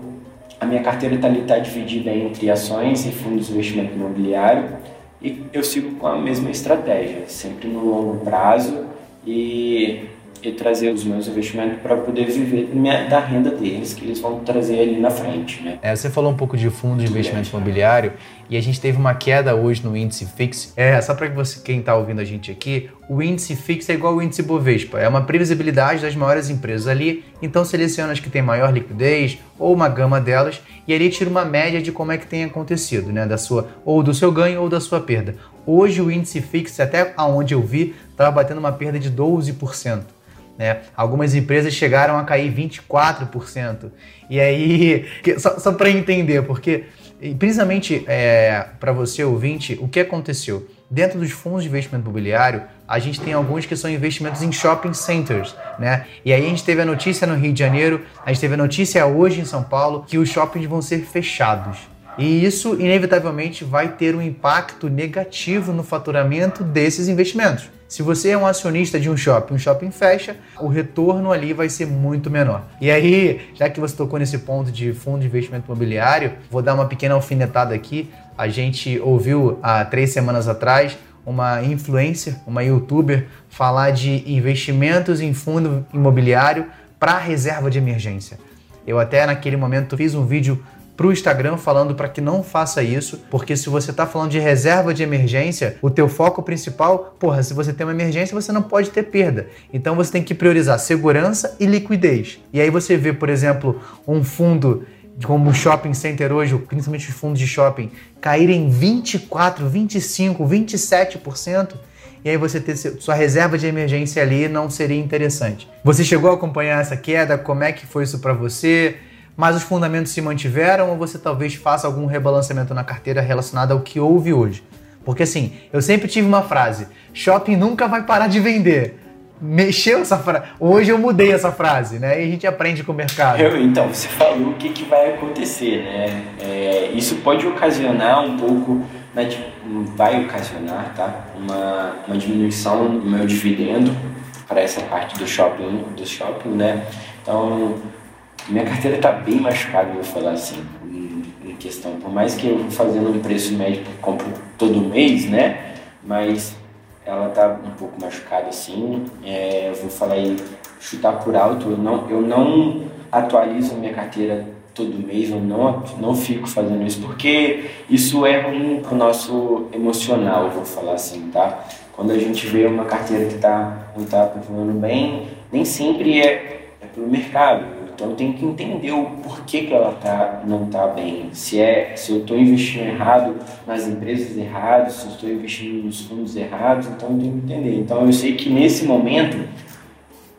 a minha carteira está tá dividida entre ações e fundos de investimento imobiliário e eu sigo com a mesma estratégia, sempre no longo prazo e e trazer os meus investimentos para poder viver da renda deles, que eles vão trazer ali na frente. Né? É, você falou um pouco de fundo de investimento imobiliário e a gente teve uma queda hoje no índice FIX. É, só para você, quem está ouvindo a gente aqui, o índice FIX é igual ao índice Bovespa, é uma previsibilidade das maiores empresas ali, então seleciona as que têm maior liquidez ou uma gama delas e ali tira uma média de como é que tem acontecido, né, da sua ou do seu ganho ou da sua perda. Hoje o índice FIX, até aonde eu vi, estava batendo uma perda de 12%. Né? Algumas empresas chegaram a cair 24%. E aí, <laughs> só, só para entender, porque principalmente é, para você ouvinte, o que aconteceu? Dentro dos fundos de investimento imobiliário, a gente tem alguns que são investimentos em shopping centers, né? E aí a gente teve a notícia no Rio de Janeiro, a gente teve a notícia hoje em São Paulo que os shoppings vão ser fechados. E isso, inevitavelmente, vai ter um impacto negativo no faturamento desses investimentos. Se você é um acionista de um shopping, um shopping fecha, o retorno ali vai ser muito menor. E aí, já que você tocou nesse ponto de fundo de investimento imobiliário, vou dar uma pequena alfinetada aqui. A gente ouviu há três semanas atrás uma influencer, uma youtuber, falar de investimentos em fundo imobiliário para reserva de emergência. Eu até naquele momento fiz um vídeo para o Instagram falando para que não faça isso, porque se você está falando de reserva de emergência, o teu foco principal, porra, se você tem uma emergência, você não pode ter perda. Então você tem que priorizar segurança e liquidez. E aí você vê, por exemplo, um fundo como o shopping center hoje, principalmente os fundos de shopping, caírem 24, 25, 27%, e aí você ter sua reserva de emergência ali não seria interessante. Você chegou a acompanhar essa queda? Como é que foi isso para você? Mas os fundamentos se mantiveram ou você talvez faça algum rebalanceamento na carteira relacionado ao que houve hoje? Porque assim, eu sempre tive uma frase: shopping nunca vai parar de vender. Mexeu essa frase. Hoje eu mudei essa frase, né? E a gente aprende com o mercado. Eu, então, você falou o que, que vai acontecer, né? É, isso pode ocasionar um pouco, né, vai ocasionar, tá? Uma, uma diminuição no meu dividendo para essa parte do shopping, do shopping, né? Então, minha carteira está bem machucada, vou falar assim, em, questão. Por mais que eu fazendo um preço médio que compro todo mês, né? Mas ela está um pouco machucada assim. É, eu vou falar aí, chutar por alto. Eu não, eu não atualizo minha carteira todo mês, eu não, não fico fazendo isso, porque isso é ruim para o nosso emocional, vou falar assim, tá? Quando a gente vê uma carteira que tá, não está performando bem, nem sempre é, é pelo mercado Então eu tenho que entender o porquê que ela tá, não está bem. Se, é, se eu estou investindo errado nas empresas erradas, se eu estou investindo nos fundos errados, então eu tenho que entender. Então eu sei que nesse momento,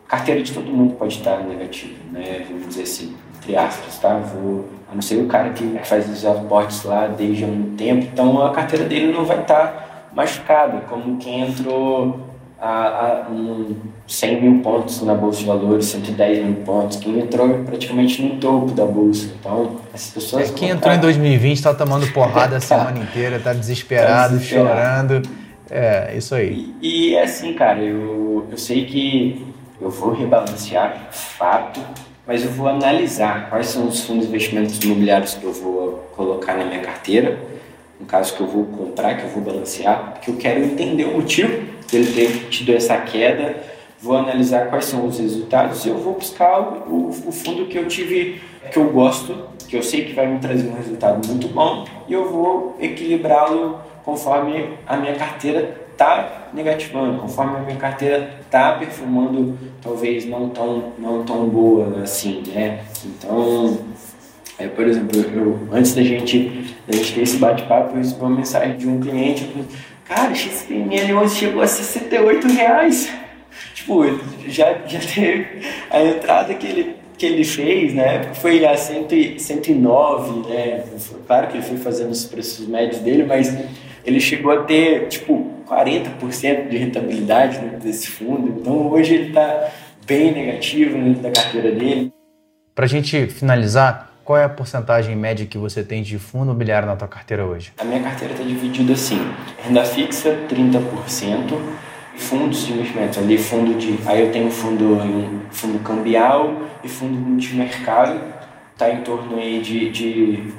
carteira de todo mundo pode estar negativa, né? Vamos dizer assim, entre aspas, tá? Vou, a não ser o cara que faz os aportes lá desde há muito tempo, então a carteira dele não vai estar machucada, como quem entrou a, a um 100 mil pontos na Bolsa de Valores, 110 mil pontos, quem entrou praticamente no topo da Bolsa. Então, essas pessoas. É, quem entrou em 2020 está tomando porrada a semana inteira, está desesperado, tá desesperado, chorando. É, isso aí. E, e é assim, cara, eu, eu sei que eu vou rebalancear, fato, mas eu vou analisar quais são os fundos de investimentos imobiliários que eu vou colocar na minha carteira, no caso que eu vou comprar, que eu vou balancear, porque eu quero entender o motivo dele ter tido essa queda, vou analisar quais são os resultados e eu vou buscar o, o fundo que eu tive, que eu gosto, que eu sei que vai me trazer um resultado muito bom e eu vou equilibrá-lo conforme a minha carteira está negativando, conforme a minha carteira está performando talvez não tão, não tão boa assim, né? Então, é, por exemplo, eu, antes da gente, da gente ter esse bate-papo, eu recebi uma mensagem de um cliente, cara, XPML11 chegou a 68 reais. Tipo, já, já teve a entrada que ele, que ele fez, né? Foi a 100, 109, né? Claro que ele foi fazendo os preços médios dele, mas ele chegou a ter, tipo, 40% de rentabilidade dentro desse fundo. Então, hoje ele está bem negativo dentro da carteira dele. Para a gente finalizar, qual é a porcentagem média que você tem de fundo imobiliário na tua carteira hoje? A minha carteira está dividida assim: renda fixa 30%, fundos de investimento, ali fundo de, aí eu tenho fundo fundo cambial e fundo multimercado, está em torno aí de, de,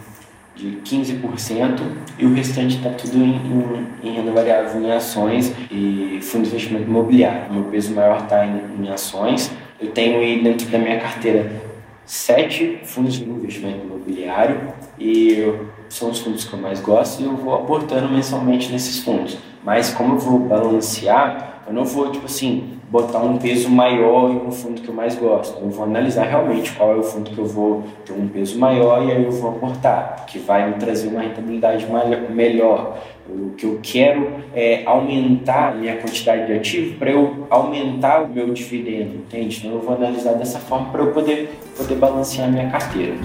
de 15% e o restante está tudo em, em, em, renda variável em ações e fundo de investimento imobiliário. Meu peso maior está em, em ações. Eu tenho aí dentro da minha carteira sete fundos de investimento imobiliário e são os fundos que eu mais gosto e eu vou aportando mensalmente nesses fundos. Mas como eu vou balancear, eu não vou, tipo assim, botar um peso maior em um fundo que eu mais gosto. Eu vou analisar realmente qual é o fundo que eu vou ter um peso maior e aí eu vou aportar, que vai me trazer uma rentabilidade melhor. O que eu quero é aumentar a minha quantidade de ativo para eu aumentar o meu dividendo, entende? Então eu vou analisar dessa forma para eu poder, poder balancear a minha carteira.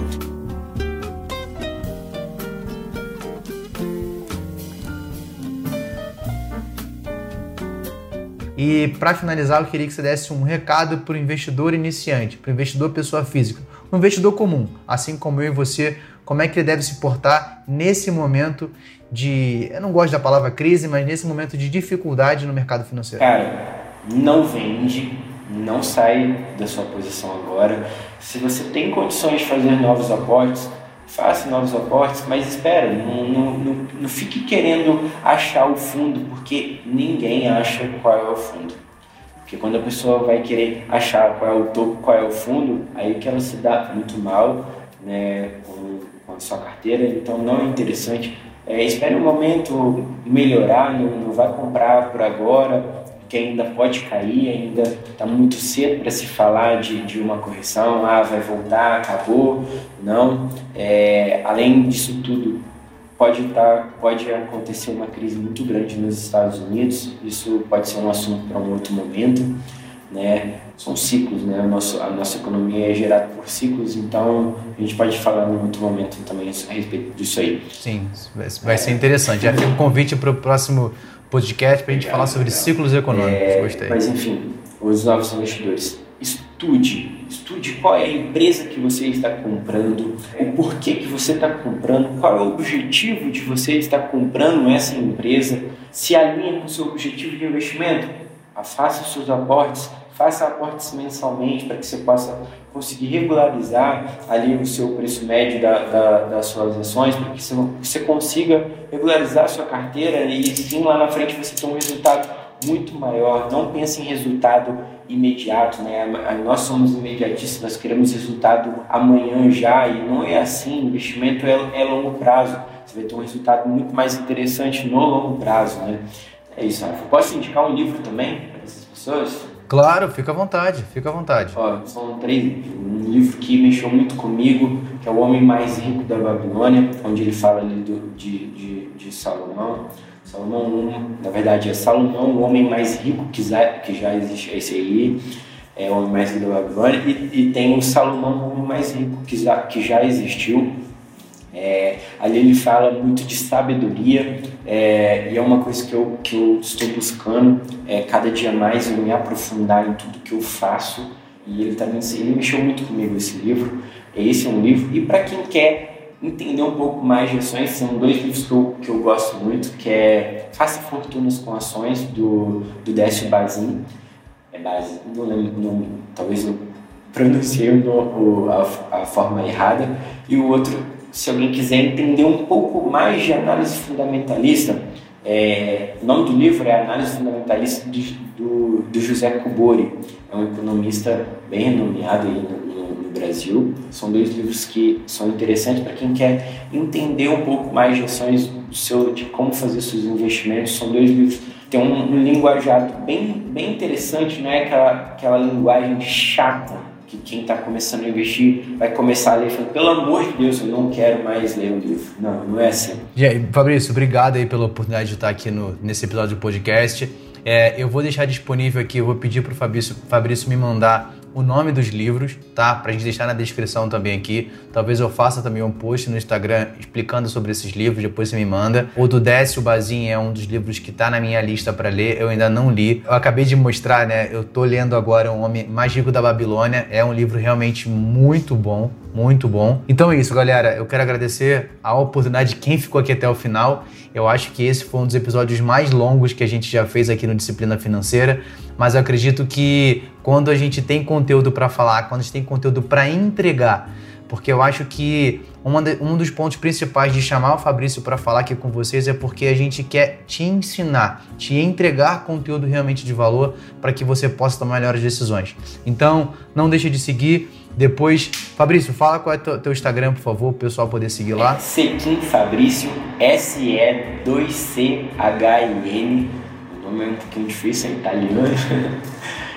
E para finalizar, eu queria que você desse um recado para o investidor iniciante, para o investidor pessoa física, um investidor comum, assim como eu e você, como é que ele deve se portar nesse momento de, eu não gosto da palavra crise, mas nesse momento de dificuldade no mercado financeiro? Cara, não vende, não sai da sua posição agora. Se você tem condições de fazer novos aportes, faça novos aportes, mas espera, não, não, não, não fique querendo achar o fundo, porque ninguém acha qual é o fundo. Porque quando a pessoa vai querer achar qual é o topo, qual é o fundo, aí que ela se dá muito mal né, com, com a sua carteira, então não é interessante. É, espere um momento melhorar, não, não vai comprar por agora, que ainda pode cair, ainda está muito cedo para se falar de, de uma correção, ah, vai voltar, acabou. Não. É, além disso tudo, pode, tá, pode acontecer uma crise muito grande nos Estados Unidos, isso pode ser um assunto para um outro momento né? São ciclos, né? A nossa, economia é gerada por ciclos, então a gente pode falar em outro momento também a respeito disso aí. Sim, vai ser interessante. Já fica um convite para o próximo podcast para a gente falar sobre ciclos econômicos. É, Gostei. Mas enfim, os novos investidores, estude, estude qual é a empresa que você está comprando, o porquê que você está comprando, qual é o objetivo de você estar comprando essa empresa, se alinha com o seu objetivo de investimento, faça os seus aportes faça aportes mensalmente para que você possa conseguir regularizar ali o seu preço médio da, da, das suas ações, para que você, você consiga regularizar a sua carteira e sim lá na frente você ter um resultado muito maior. Não pense em resultado imediato, né? Nós somos imediatistas, queremos resultado amanhã já e não é assim. Investimento é, é longo prazo. Você vai ter um resultado muito mais interessante no longo prazo, né? É isso. Posso indicar um livro também para essas pessoas? Claro, fica à vontade, fica à vontade. Ó, são três livros. Um livro que mexeu muito comigo, que é O Homem Mais Rico da Babilônia, onde ele fala ali do, de, de, de Salomão. Salomão 1, na verdade é Salomão, o homem mais rico que já, que já existe, esse aí, é o homem mais rico da Babilônia, e, e tem o Salomão, o homem mais rico que já, que já existiu, é, ali ele fala muito de sabedoria é, e é uma coisa que eu, que eu estou buscando é, cada dia mais eu me aprofundar em tudo que eu faço. E ele também ele mexeu muito comigo esse livro esse é um livro. E para quem quer entender um pouco mais de ações são dois livros que eu, que eu gosto muito que é Faça Fortunas com Ações do, do Décio Bazin. É Bazin, não lembro talvez eu pronunciei o, a, a forma errada. E o outro se alguém quiser entender um pouco mais de análise fundamentalista, é, o nome do livro é Análise Fundamentalista de, do, do José Kubori, é um economista bem renomeado aí no, no, no, Brasil. São dois livros que são interessantes para quem quer entender um pouco mais de ações do seu, de como fazer seus investimentos. São dois livros tem um, um linguajado bem, bem interessante, não é aquela, aquela linguagem chata que quem está começando a investir vai começar a ler falando, pelo amor de Deus, eu não quero mais ler o livro. Não, não é assim. Aí, Fabrício, obrigado aí pela oportunidade de estar aqui no, nesse episódio do podcast. É, eu vou deixar disponível aqui, eu vou pedir para o Fabrício, Fabrício me mandar o nome dos livros, tá? Pra gente deixar na descrição também aqui. Talvez eu faça também um post no Instagram explicando sobre esses livros, depois você me manda. O do Décio Bazin é um dos livros que tá na minha lista para ler, eu ainda não li. Eu acabei de mostrar, né? Eu tô lendo agora O Homem Mais Rico da Babilônia. É um livro realmente muito bom, muito bom. Então é isso, galera. Eu quero agradecer a oportunidade de quem ficou aqui até o final. Eu acho que esse foi um dos episódios mais longos que a gente já fez aqui no Disciplina Financeira, mas eu acredito que quando a gente tem conteúdo para falar, quando a gente tem conteúdo para entregar, porque eu acho que de, um dos pontos principais de chamar o Fabrício para falar aqui com vocês é porque a gente quer te ensinar, te entregar conteúdo realmente de valor para que você possa tomar melhores decisões. Então, não deixe de seguir. Depois, Fabrício, fala qual é o teu Instagram, por favor, o pessoal poder seguir lá. Sequim Fabrício, S-E-2-C-H-I-N. Nome é um pouquinho difícil, <laughs> é italiano.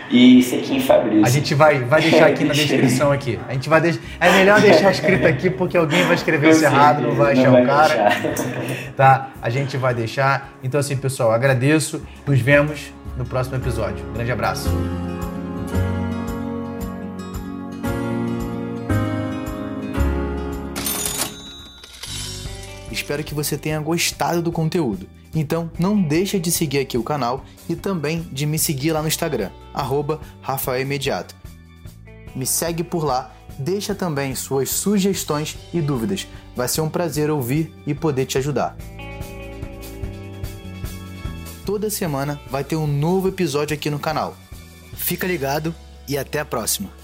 e Sequim Fabrício. A gente vai, vai deixar aqui na <laughs> descrição aqui. A gente vai deixar. É melhor deixar escrito aqui porque alguém vai escrever isso errado, não vai achar o cara. <laughs> Tá? A gente vai deixar. Então assim, pessoal, agradeço. Nos vemos no próximo episódio. Um grande abraço. Espero que você tenha gostado do conteúdo. Então não deixa de seguir aqui o canal e também de me seguir lá no Instagram, arroba. Me segue por lá, deixa também suas sugestões e dúvidas. Vai ser um prazer ouvir e poder te ajudar. Toda semana vai ter um novo episódio aqui no canal. Fica ligado e até a próxima!